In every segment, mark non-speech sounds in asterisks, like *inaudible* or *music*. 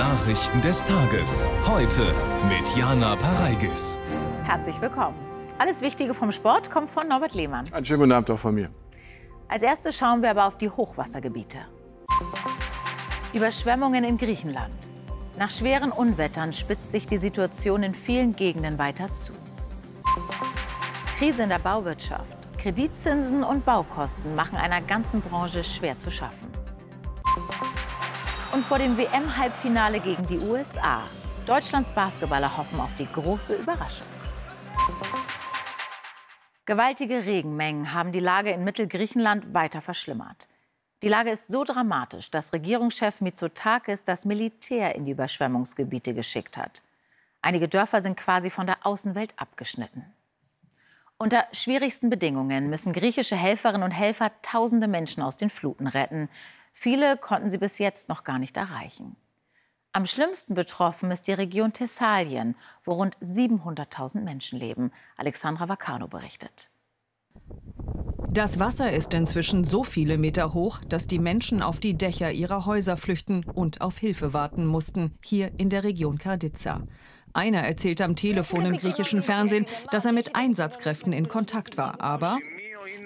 Nachrichten des Tages. Heute mit Jana Pareigis. Herzlich willkommen. Alles Wichtige vom Sport kommt von Norbert Lehmann. Einen schönen guten Abend auch von mir. Als erstes schauen wir aber auf die Hochwassergebiete. Überschwemmungen in Griechenland. Nach schweren Unwettern spitzt sich die Situation in vielen Gegenden weiter zu. Krise in der Bauwirtschaft. Kreditzinsen und Baukosten machen einer ganzen Branche schwer zu schaffen. Und vor dem WM-Halbfinale gegen die USA. Deutschlands Basketballer hoffen auf die große Überraschung. Gewaltige Regenmengen haben die Lage in Mittelgriechenland weiter verschlimmert. Die Lage ist so dramatisch, dass Regierungschef Mitsotakis das Militär in die Überschwemmungsgebiete geschickt hat. Einige Dörfer sind quasi von der Außenwelt abgeschnitten. Unter schwierigsten Bedingungen müssen griechische Helferinnen und Helfer tausende Menschen aus den Fluten retten. Viele konnten sie bis jetzt noch gar nicht erreichen. Am schlimmsten betroffen ist die Region Thessalien, wo rund 700.000 Menschen leben. Alexandra Vacano berichtet. Das Wasser ist inzwischen so viele Meter hoch, dass die Menschen auf die Dächer ihrer Häuser flüchten und auf Hilfe warten mussten, hier in der Region Karditsa. Einer erzählt am Telefon im griechischen Fernsehen, dass er mit Einsatzkräften in Kontakt war, aber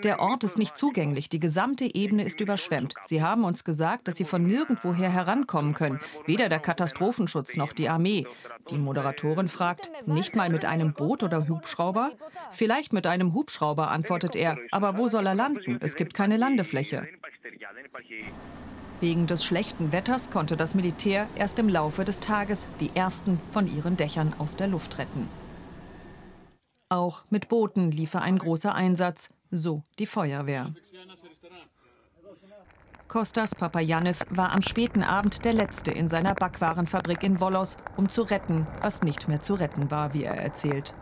der Ort ist nicht zugänglich. Die gesamte Ebene ist überschwemmt. Sie haben uns gesagt, dass sie von nirgendwoher herankommen können. Weder der Katastrophenschutz noch die Armee. Die Moderatorin fragt, nicht mal mit einem Boot oder Hubschrauber? Vielleicht mit einem Hubschrauber, antwortet er. Aber wo soll er landen? Es gibt keine Landefläche. Wegen des schlechten Wetters konnte das Militär erst im Laufe des Tages die ersten von ihren Dächern aus der Luft retten. Auch mit Booten lief ein großer Einsatz so die Feuerwehr. Kostas Papayannis war am späten Abend der Letzte in seiner Backwarenfabrik in Volos, um zu retten, was nicht mehr zu retten war, wie er erzählt.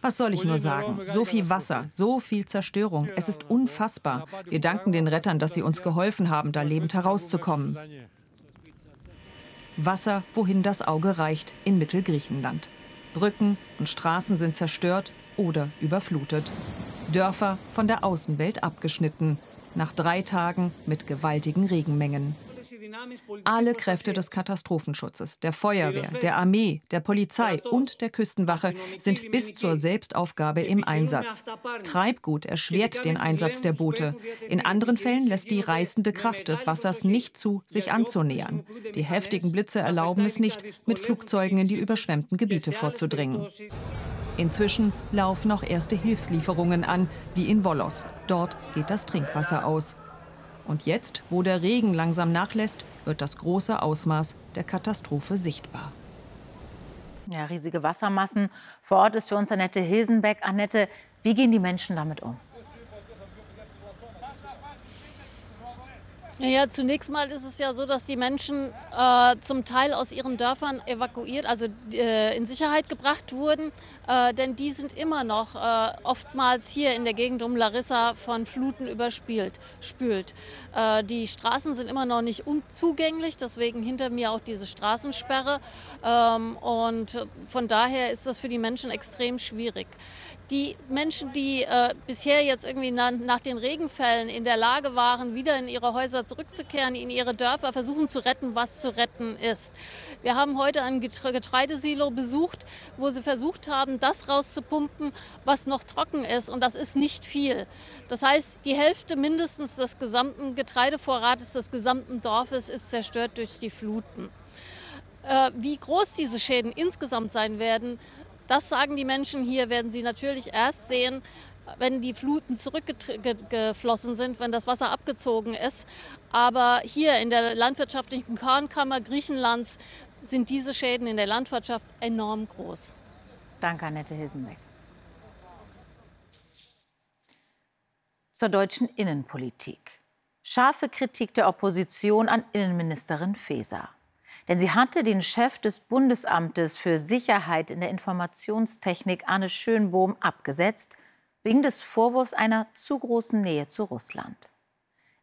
Was soll ich nur sagen? So viel Wasser, so viel Zerstörung. Es ist unfassbar. Wir danken den Rettern, dass sie uns geholfen haben, da lebend herauszukommen. Wasser, wohin das Auge reicht, in Mittelgriechenland. Brücken und Straßen sind zerstört oder überflutet. Dörfer von der Außenwelt abgeschnitten, nach drei Tagen mit gewaltigen Regenmengen. Alle Kräfte des Katastrophenschutzes, der Feuerwehr, der Armee, der Polizei und der Küstenwache sind bis zur Selbstaufgabe im Einsatz. Treibgut erschwert den Einsatz der Boote. In anderen Fällen lässt die reißende Kraft des Wassers nicht zu, sich anzunähern. Die heftigen Blitze erlauben es nicht, mit Flugzeugen in die überschwemmten Gebiete vorzudringen. Inzwischen laufen noch erste Hilfslieferungen an, wie in Volos. Dort geht das Trinkwasser aus. Und jetzt, wo der Regen langsam nachlässt, wird das große Ausmaß der Katastrophe sichtbar. Ja, riesige Wassermassen. Vor Ort ist für uns Annette Hilsenbeck. Annette, wie gehen die Menschen damit um? Ja, zunächst mal ist es ja so, dass die Menschen äh, zum Teil aus ihren Dörfern evakuiert, also äh, in Sicherheit gebracht wurden, äh, denn die sind immer noch äh, oftmals hier in der Gegend um Larissa von Fluten überspült. Spült. Äh, die Straßen sind immer noch nicht zugänglich, deswegen hinter mir auch diese Straßensperre ähm, und von daher ist das für die Menschen extrem schwierig die Menschen, die äh, bisher jetzt irgendwie na, nach den Regenfällen in der Lage waren, wieder in ihre Häuser zurückzukehren, in ihre Dörfer, versuchen zu retten, was zu retten ist. Wir haben heute ein Getreidesilo besucht, wo sie versucht haben, das rauszupumpen, was noch trocken ist. Und das ist nicht viel. Das heißt, die Hälfte mindestens des gesamten Getreidevorrates des gesamten Dorfes ist zerstört durch die Fluten. Äh, wie groß diese Schäden insgesamt sein werden, das sagen die Menschen hier, werden sie natürlich erst sehen, wenn die Fluten zurückgeflossen sind, wenn das Wasser abgezogen ist. Aber hier in der landwirtschaftlichen Kornkammer Griechenlands sind diese Schäden in der Landwirtschaft enorm groß. Danke, Annette Hilsenbeck. Zur deutschen Innenpolitik. Scharfe Kritik der Opposition an Innenministerin Faeser. Denn sie hatte den Chef des Bundesamtes für Sicherheit in der Informationstechnik, Arne Schönbohm, abgesetzt, wegen des Vorwurfs einer zu großen Nähe zu Russland.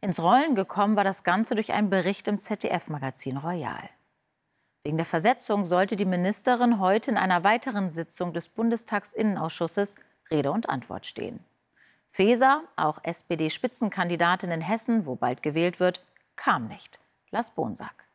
Ins Rollen gekommen war das Ganze durch einen Bericht im ZDF-Magazin Royal. Wegen der Versetzung sollte die Ministerin heute in einer weiteren Sitzung des Bundestagsinnenausschusses Rede und Antwort stehen. Feser, auch SPD-Spitzenkandidatin in Hessen, wo bald gewählt wird, kam nicht. Lars Bonsack.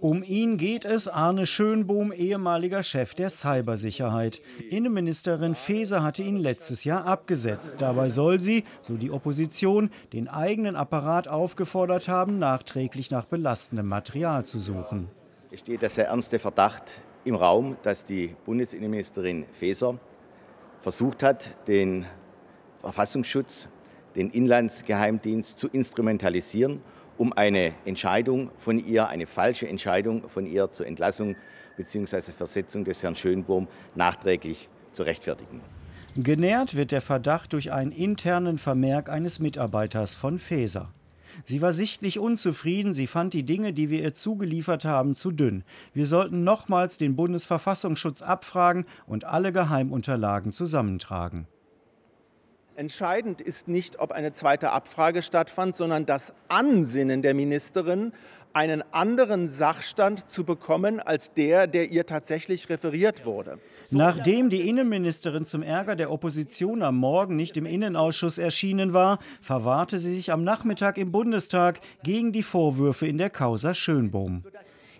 Um ihn geht es Arne Schönbohm, ehemaliger Chef der Cybersicherheit. Innenministerin Faeser hatte ihn letztes Jahr abgesetzt. Dabei soll sie, so die Opposition, den eigenen Apparat aufgefordert haben, nachträglich nach belastendem Material zu suchen. Es steht der sehr ernste Verdacht im Raum, dass die Bundesinnenministerin Faeser versucht hat, den Verfassungsschutz, den Inlandsgeheimdienst zu instrumentalisieren um eine Entscheidung von ihr, eine falsche Entscheidung von ihr zur Entlassung bzw. Versetzung des Herrn Schönbohm nachträglich zu rechtfertigen. Genährt wird der Verdacht durch einen internen Vermerk eines Mitarbeiters von Faeser. Sie war sichtlich unzufrieden, sie fand die Dinge, die wir ihr zugeliefert haben, zu dünn. Wir sollten nochmals den Bundesverfassungsschutz abfragen und alle Geheimunterlagen zusammentragen. Entscheidend ist nicht, ob eine zweite Abfrage stattfand, sondern das Ansinnen der Ministerin, einen anderen Sachstand zu bekommen als der, der ihr tatsächlich referiert wurde. Nachdem die Innenministerin zum Ärger der Opposition am Morgen nicht im Innenausschuss erschienen war, verwahrte sie sich am Nachmittag im Bundestag gegen die Vorwürfe in der Causa Schönbohm.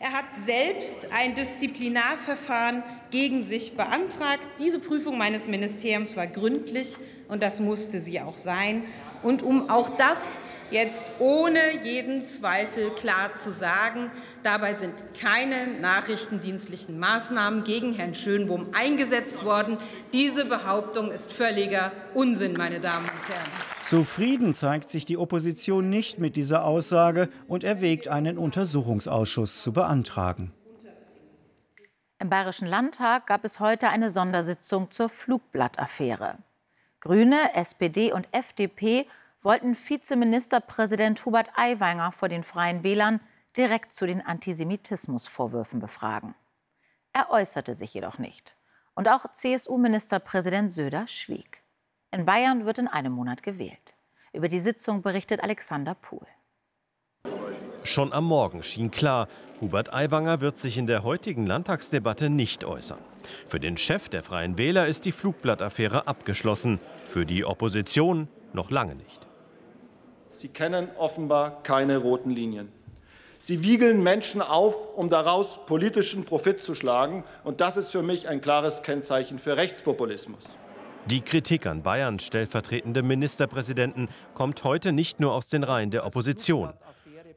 Er hat selbst ein Disziplinarverfahren gegen sich beantragt. Diese Prüfung meines Ministeriums war gründlich und das musste sie auch sein. Und um auch das jetzt ohne jeden Zweifel klar zu sagen, dabei sind keine nachrichtendienstlichen Maßnahmen gegen Herrn Schönbohm eingesetzt worden. Diese Behauptung ist völliger Unsinn, meine Damen und Herren. Zufrieden zeigt sich die Opposition nicht mit dieser Aussage und erwägt, einen Untersuchungsausschuss zu beantragen. Im Bayerischen Landtag gab es heute eine Sondersitzung zur Flugblattaffäre. Grüne, SPD und FDP wollten Vizeministerpräsident Hubert Aiwanger vor den Freien Wählern direkt zu den Antisemitismusvorwürfen befragen. Er äußerte sich jedoch nicht. Und auch CSU-Ministerpräsident Söder schwieg. In Bayern wird in einem Monat gewählt. Über die Sitzung berichtet Alexander Pohl. Schon am Morgen schien klar, Hubert Aiwanger wird sich in der heutigen Landtagsdebatte nicht äußern. Für den Chef der Freien Wähler ist die Flugblattaffäre abgeschlossen, für die Opposition noch lange nicht. Sie kennen offenbar keine roten Linien. Sie wiegeln Menschen auf, um daraus politischen Profit zu schlagen. Und das ist für mich ein klares Kennzeichen für Rechtspopulismus. Die Kritik an Bayerns stellvertretende Ministerpräsidenten kommt heute nicht nur aus den Reihen der Opposition.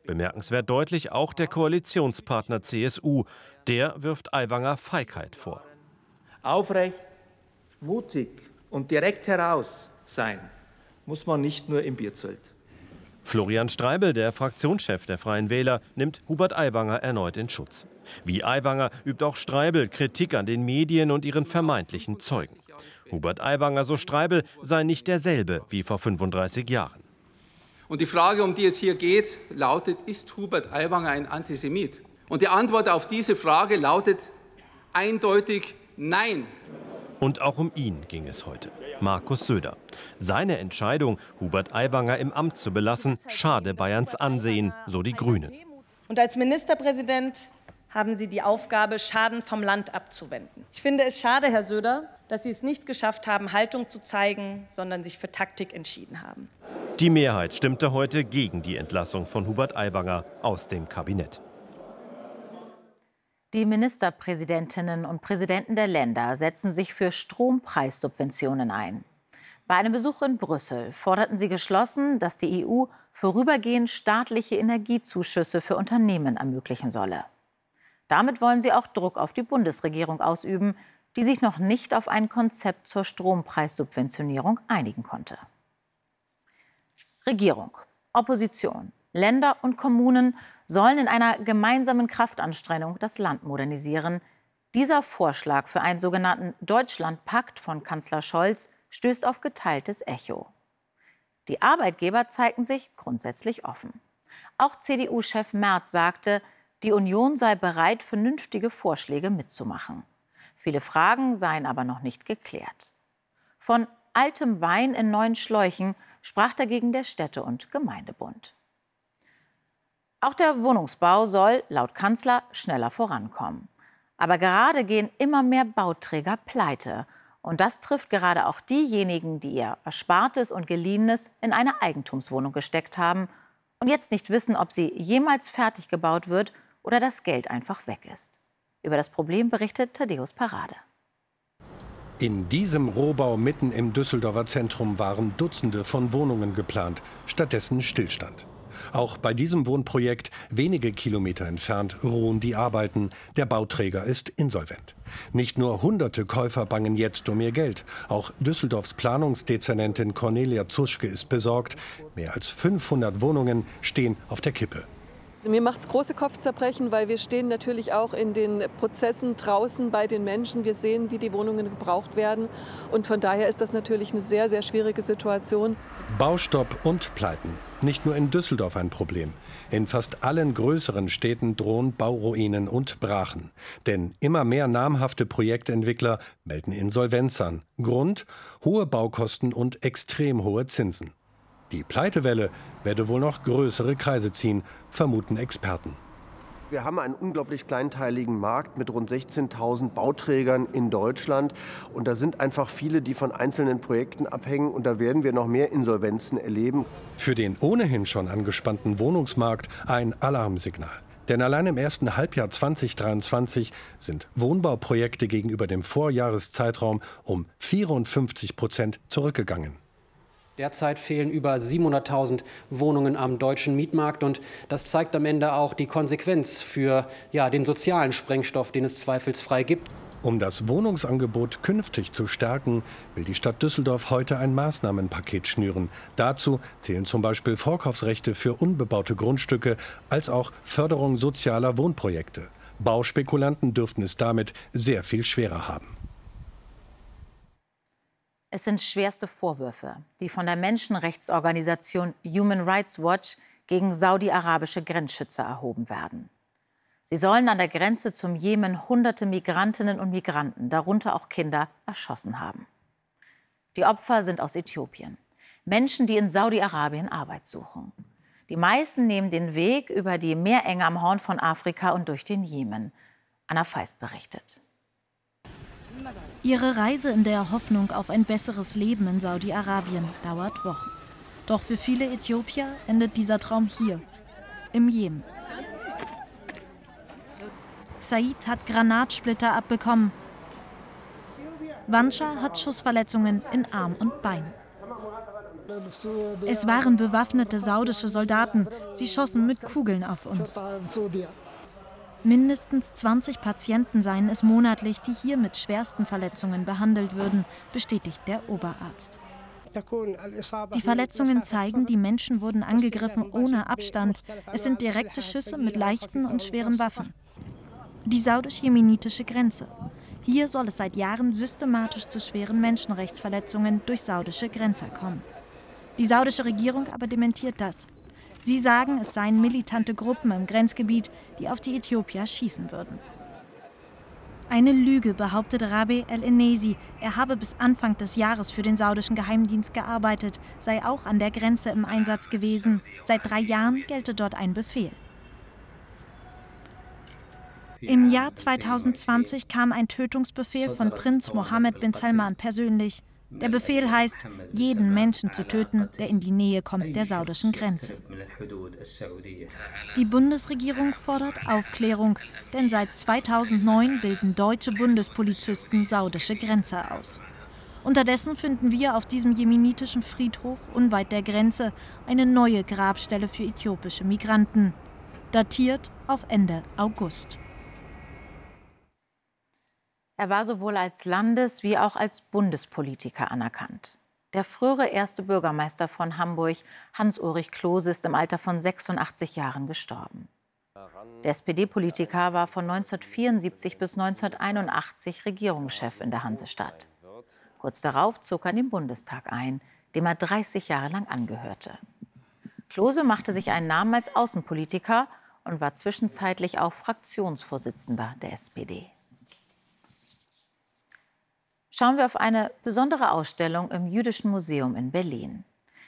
Bemerkenswert deutlich auch der Koalitionspartner CSU. Der wirft Aiwanger Feigheit vor. Aufrecht, mutig und direkt heraus sein muss man nicht nur im Bierzelt. Florian Streibel, der Fraktionschef der Freien Wähler, nimmt Hubert Aiwanger erneut in Schutz. Wie Aiwanger übt auch Streibel Kritik an den Medien und ihren vermeintlichen Zeugen. Hubert Aiwanger, so Streibel, sei nicht derselbe wie vor 35 Jahren. Und die Frage, um die es hier geht, lautet, ist Hubert Aiwanger ein Antisemit? Und die Antwort auf diese Frage lautet eindeutig Nein. Und auch um ihn ging es heute. Markus Söder. Seine Entscheidung, Hubert Aiwanger im Amt zu belassen, schade Bayerns Ansehen, so die Grünen. Und als Ministerpräsident haben Sie die Aufgabe, Schaden vom Land abzuwenden. Ich finde es schade, Herr Söder, dass Sie es nicht geschafft haben, Haltung zu zeigen, sondern sich für Taktik entschieden haben. Die Mehrheit stimmte heute gegen die Entlassung von Hubert Aiwanger aus dem Kabinett. Die Ministerpräsidentinnen und Präsidenten der Länder setzen sich für Strompreissubventionen ein. Bei einem Besuch in Brüssel forderten sie geschlossen, dass die EU vorübergehend staatliche Energiezuschüsse für Unternehmen ermöglichen solle. Damit wollen sie auch Druck auf die Bundesregierung ausüben, die sich noch nicht auf ein Konzept zur Strompreissubventionierung einigen konnte. Regierung, Opposition, Länder und Kommunen sollen in einer gemeinsamen Kraftanstrengung das Land modernisieren. Dieser Vorschlag für einen sogenannten Deutschlandpakt von Kanzler Scholz stößt auf geteiltes Echo. Die Arbeitgeber zeigten sich grundsätzlich offen. Auch CDU-Chef Merz sagte, die Union sei bereit, vernünftige Vorschläge mitzumachen. Viele Fragen seien aber noch nicht geklärt. Von altem Wein in neuen Schläuchen sprach dagegen der Städte- und Gemeindebund. Auch der Wohnungsbau soll, laut Kanzler, schneller vorankommen. Aber gerade gehen immer mehr Bauträger pleite. Und das trifft gerade auch diejenigen, die ihr Erspartes und Geliehenes in eine Eigentumswohnung gesteckt haben und jetzt nicht wissen, ob sie jemals fertig gebaut wird oder das Geld einfach weg ist. Über das Problem berichtet Thaddeus Parade. In diesem Rohbau mitten im Düsseldorfer Zentrum waren Dutzende von Wohnungen geplant, stattdessen Stillstand. Auch bei diesem Wohnprojekt, wenige Kilometer entfernt, ruhen die Arbeiten. Der Bauträger ist insolvent. Nicht nur hunderte Käufer bangen jetzt um ihr Geld. Auch Düsseldorfs Planungsdezernentin Cornelia Zuschke ist besorgt. Mehr als 500 Wohnungen stehen auf der Kippe. Mir macht es große Kopfzerbrechen, weil wir stehen natürlich auch in den Prozessen draußen bei den Menschen. Wir sehen, wie die Wohnungen gebraucht werden. Und von daher ist das natürlich eine sehr, sehr schwierige Situation. Baustopp und Pleiten. Nicht nur in Düsseldorf ein Problem. In fast allen größeren Städten drohen Bauruinen und Brachen. Denn immer mehr namhafte Projektentwickler melden Insolvenz an. Grund? Hohe Baukosten und extrem hohe Zinsen. Die Pleitewelle werde wohl noch größere Kreise ziehen, vermuten Experten. Wir haben einen unglaublich kleinteiligen Markt mit rund 16.000 Bauträgern in Deutschland. Und da sind einfach viele, die von einzelnen Projekten abhängen. Und da werden wir noch mehr Insolvenzen erleben. Für den ohnehin schon angespannten Wohnungsmarkt ein Alarmsignal. Denn allein im ersten Halbjahr 2023 sind Wohnbauprojekte gegenüber dem Vorjahreszeitraum um 54 Prozent zurückgegangen. Derzeit fehlen über 700.000 Wohnungen am deutschen Mietmarkt. Und das zeigt am Ende auch die Konsequenz für ja, den sozialen Sprengstoff, den es zweifelsfrei gibt. Um das Wohnungsangebot künftig zu stärken, will die Stadt Düsseldorf heute ein Maßnahmenpaket schnüren. Dazu zählen zum Beispiel Vorkaufsrechte für unbebaute Grundstücke als auch Förderung sozialer Wohnprojekte. Bauspekulanten dürften es damit sehr viel schwerer haben. Es sind schwerste Vorwürfe, die von der Menschenrechtsorganisation Human Rights Watch gegen saudi-arabische Grenzschützer erhoben werden. Sie sollen an der Grenze zum Jemen hunderte Migrantinnen und Migranten, darunter auch Kinder, erschossen haben. Die Opfer sind aus Äthiopien. Menschen, die in Saudi-Arabien Arbeit suchen. Die meisten nehmen den Weg über die Meerenge am Horn von Afrika und durch den Jemen. Anna Feist berichtet. Ihre Reise in der Hoffnung auf ein besseres Leben in Saudi-Arabien dauert Wochen. Doch für viele Äthiopier endet dieser Traum hier, im Jemen. Said hat Granatsplitter abbekommen. Wanscha hat Schussverletzungen in Arm und Bein. Es waren bewaffnete saudische Soldaten. Sie schossen mit Kugeln auf uns. Mindestens 20 Patienten seien es monatlich, die hier mit schwersten Verletzungen behandelt würden, bestätigt der Oberarzt. Die Verletzungen zeigen, die Menschen wurden angegriffen ohne Abstand. Es sind direkte Schüsse mit leichten und schweren Waffen. Die saudisch-jemenitische Grenze. Hier soll es seit Jahren systematisch zu schweren Menschenrechtsverletzungen durch saudische Grenzer kommen. Die saudische Regierung aber dementiert das. Sie sagen, es seien militante Gruppen im Grenzgebiet, die auf die Äthiopier schießen würden. Eine Lüge, behauptet Rabe El-Enesi. Er habe bis Anfang des Jahres für den saudischen Geheimdienst gearbeitet, sei auch an der Grenze im Einsatz gewesen. Seit drei Jahren gelte dort ein Befehl. Im Jahr 2020 kam ein Tötungsbefehl von Prinz Mohammed bin Salman persönlich. Der Befehl heißt, jeden Menschen zu töten, der in die Nähe kommt der saudischen Grenze. Die Bundesregierung fordert Aufklärung, denn seit 2009 bilden deutsche Bundespolizisten saudische Grenzer aus. Unterdessen finden wir auf diesem jemenitischen Friedhof unweit der Grenze eine neue Grabstelle für äthiopische Migranten, datiert auf Ende August. Er war sowohl als Landes- wie auch als Bundespolitiker anerkannt. Der frühere erste Bürgermeister von Hamburg, Hans-Ulrich Klose, ist im Alter von 86 Jahren gestorben. Der SPD-Politiker war von 1974 bis 1981 Regierungschef in der Hansestadt. Kurz darauf zog er in den Bundestag ein, dem er 30 Jahre lang angehörte. Klose machte sich einen Namen als Außenpolitiker und war zwischenzeitlich auch Fraktionsvorsitzender der SPD schauen wir auf eine besondere Ausstellung im Jüdischen Museum in Berlin.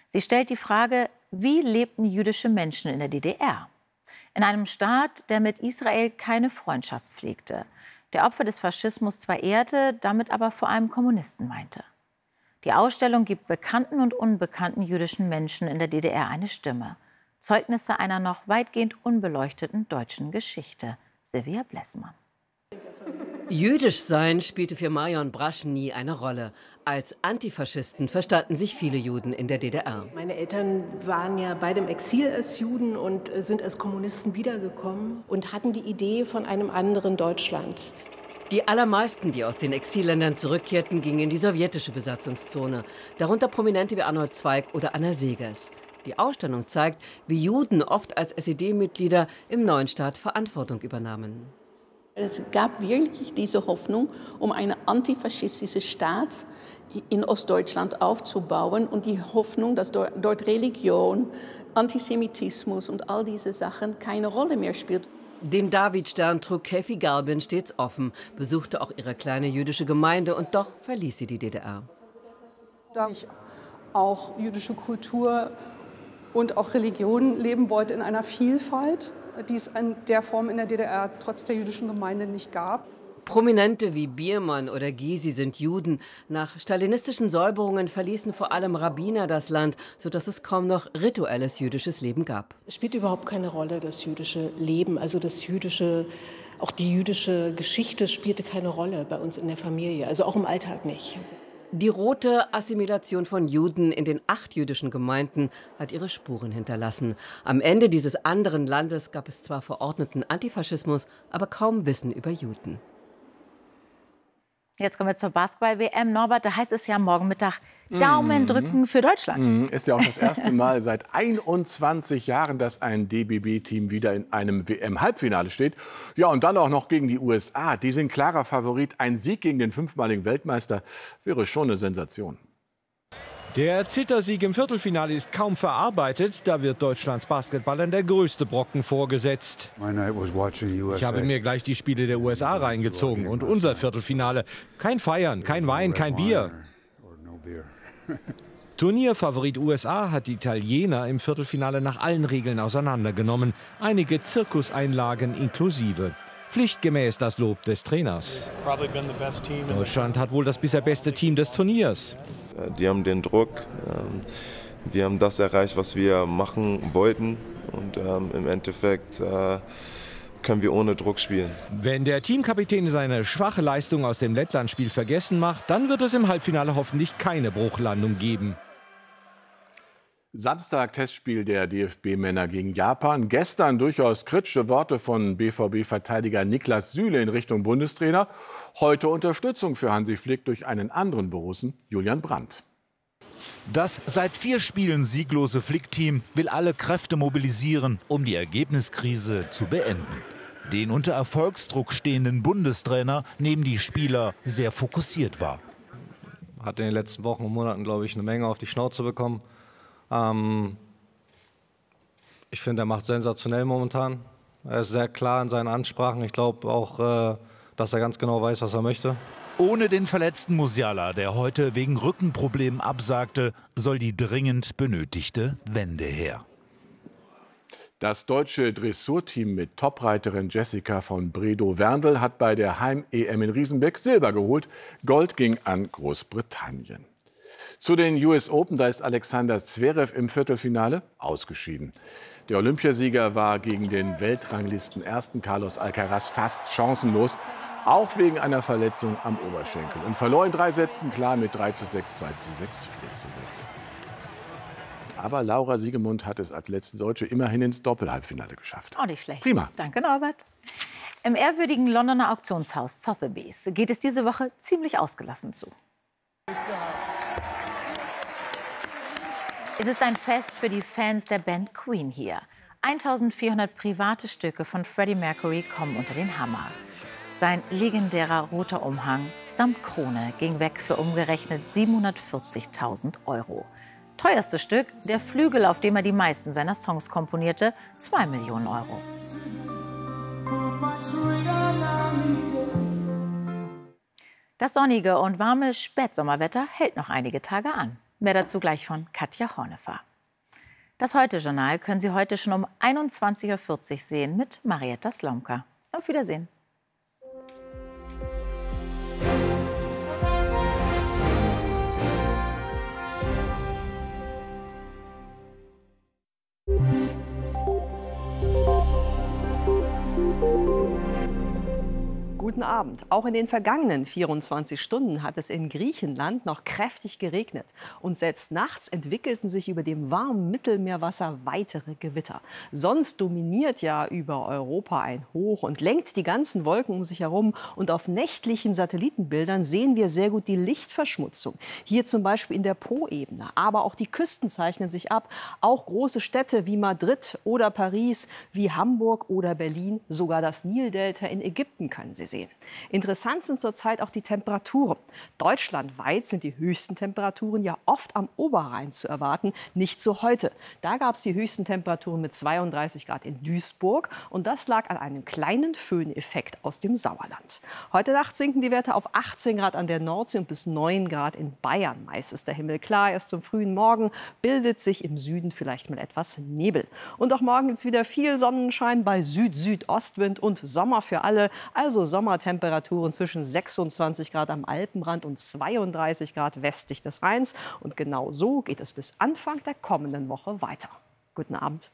Sie stellt die Frage, wie lebten jüdische Menschen in der DDR? In einem Staat, der mit Israel keine Freundschaft pflegte, der Opfer des Faschismus zwar ehrte, damit aber vor allem Kommunisten meinte. Die Ausstellung gibt bekannten und unbekannten jüdischen Menschen in der DDR eine Stimme. Zeugnisse einer noch weitgehend unbeleuchteten deutschen Geschichte. Silvia Blessmann. Jüdisch sein spielte für Marion Brasch nie eine Rolle. Als Antifaschisten verstanden sich viele Juden in der DDR. Meine Eltern waren ja beide im Exil als Juden und sind als Kommunisten wiedergekommen und hatten die Idee von einem anderen Deutschland. Die allermeisten, die aus den Exilländern zurückkehrten, gingen in die sowjetische Besatzungszone. Darunter Prominente wie Arnold Zweig oder Anna Segers. Die Ausstellung zeigt, wie Juden oft als SED-Mitglieder im neuen Staat Verantwortung übernahmen. Es gab wirklich diese Hoffnung, um einen antifaschistischen Staat in Ostdeutschland aufzubauen und die Hoffnung, dass dort Religion, Antisemitismus und all diese Sachen keine Rolle mehr spielt. Den Davidstern trug Käfi Garbin stets offen, besuchte auch ihre kleine jüdische Gemeinde und doch verließ sie die DDR. Da ich auch jüdische Kultur und auch Religion leben wollte in einer Vielfalt, die es in der Form in der DDR trotz der jüdischen Gemeinde nicht gab. Prominente wie Biermann oder Gysi sind Juden. Nach stalinistischen Säuberungen verließen vor allem Rabbiner das Land, sodass es kaum noch rituelles jüdisches Leben gab. Es spielt überhaupt keine Rolle, das jüdische Leben, also das jüdische, auch die jüdische Geschichte spielte keine Rolle bei uns in der Familie, also auch im Alltag nicht. Die rote Assimilation von Juden in den acht jüdischen Gemeinden hat ihre Spuren hinterlassen. Am Ende dieses anderen Landes gab es zwar verordneten Antifaschismus, aber kaum Wissen über Juden. Jetzt kommen wir zur Basketball-WM. Norbert, da heißt es ja morgen Mittag Daumen mhm. drücken für Deutschland. Mhm. Ist ja auch das erste *laughs* Mal seit 21 Jahren, dass ein DBB-Team wieder in einem WM-Halbfinale steht. Ja, und dann auch noch gegen die USA. Die sind klarer Favorit. Ein Sieg gegen den fünfmaligen Weltmeister wäre schon eine Sensation. Der Zittersieg im Viertelfinale ist kaum verarbeitet. Da wird Deutschlands Basketballern der größte Brocken vorgesetzt. Ich habe mir gleich die Spiele der USA reingezogen und unser Viertelfinale. Kein Feiern, kein Wein, kein Bier. *laughs* Turnierfavorit USA hat die Italiener im Viertelfinale nach allen Regeln auseinandergenommen. Einige Zirkuseinlagen inklusive. Pflichtgemäß das Lob des Trainers. Deutschland hat wohl das bisher beste Team des Turniers. Äh, die haben den Druck. Ähm, wir haben das erreicht, was wir machen wollten. Und ähm, im Endeffekt äh, können wir ohne Druck spielen. Wenn der Teamkapitän seine schwache Leistung aus dem Lettlandspiel vergessen macht, dann wird es im Halbfinale hoffentlich keine Bruchlandung geben. Samstag Testspiel der DFB-Männer gegen Japan. Gestern durchaus kritische Worte von BVB-Verteidiger Niklas Süle in Richtung Bundestrainer. Heute Unterstützung für Hansi Flick durch einen anderen Borussen, Julian Brandt. Das seit vier Spielen sieglose Flick-Team will alle Kräfte mobilisieren, um die Ergebniskrise zu beenden. Den unter Erfolgsdruck stehenden Bundestrainer nehmen die Spieler sehr fokussiert wahr. Hat in den letzten Wochen und Monaten, glaube ich, eine Menge auf die Schnauze bekommen ähm, ich finde, er macht sensationell momentan. Er ist sehr klar in seinen Ansprachen. Ich glaube auch, äh, dass er ganz genau weiß, was er möchte. Ohne den verletzten Musiala, der heute wegen Rückenproblemen absagte, soll die dringend benötigte Wende her. Das deutsche Dressurteam mit Topreiterin Jessica von Bredow-Werndl hat bei der Heim-EM in Riesenbeck Silber geholt. Gold ging an Großbritannien. Zu den US Open, da ist Alexander Zverev im Viertelfinale ausgeschieden. Der Olympiasieger war gegen den Weltranglisten ersten Carlos Alcaraz fast chancenlos, auch wegen einer Verletzung am Oberschenkel und verlor in drei Sätzen klar mit 3 zu 6, 2 zu 6, 4 zu 6. Aber Laura Siegemund hat es als letzte Deutsche immerhin ins Doppelhalbfinale geschafft. Auch nicht schlecht. Prima. Danke, Norbert. Im ehrwürdigen Londoner Auktionshaus Sotheby's geht es diese Woche ziemlich ausgelassen zu. Es ist ein Fest für die Fans der Band Queen hier. 1400 private Stücke von Freddie Mercury kommen unter den Hammer. Sein legendärer roter Umhang samt Krone ging weg für umgerechnet 740.000 Euro. Teuerstes Stück, der Flügel, auf dem er die meisten seiner Songs komponierte, 2 Millionen Euro. Das sonnige und warme Spätsommerwetter hält noch einige Tage an. Mehr dazu gleich von Katja Hornefer. Das Heute-Journal können Sie heute schon um 21.40 Uhr sehen mit Marietta Slomka. Auf Wiedersehen. Guten Abend. Auch in den vergangenen 24 Stunden hat es in Griechenland noch kräftig geregnet. Und selbst nachts entwickelten sich über dem warmen Mittelmeerwasser weitere Gewitter. Sonst dominiert ja über Europa ein Hoch und lenkt die ganzen Wolken um sich herum. Und auf nächtlichen Satellitenbildern sehen wir sehr gut die Lichtverschmutzung. Hier zum Beispiel in der Po-Ebene. Aber auch die Küsten zeichnen sich ab. Auch große Städte wie Madrid oder Paris, wie Hamburg oder Berlin, sogar das Nildelta in Ägypten können Sie sehen. Interessant sind zurzeit auch die Temperaturen. Deutschlandweit sind die höchsten Temperaturen ja oft am Oberrhein zu erwarten, nicht so heute. Da gab es die höchsten Temperaturen mit 32 Grad in Duisburg und das lag an einem kleinen Föhneffekt aus dem Sauerland. Heute Nacht sinken die Werte auf 18 Grad an der Nordsee und bis 9 Grad in Bayern. Meist ist der Himmel klar, erst zum frühen Morgen bildet sich im Süden vielleicht mal etwas Nebel. Und auch morgen gibt es wieder viel Sonnenschein bei Süd-Südostwind und Sommer für alle. Also Sommertemperaturen zwischen 26 Grad am Alpenrand und 32 Grad westlich des Rheins. Und genau so geht es bis Anfang der kommenden Woche weiter. Guten Abend.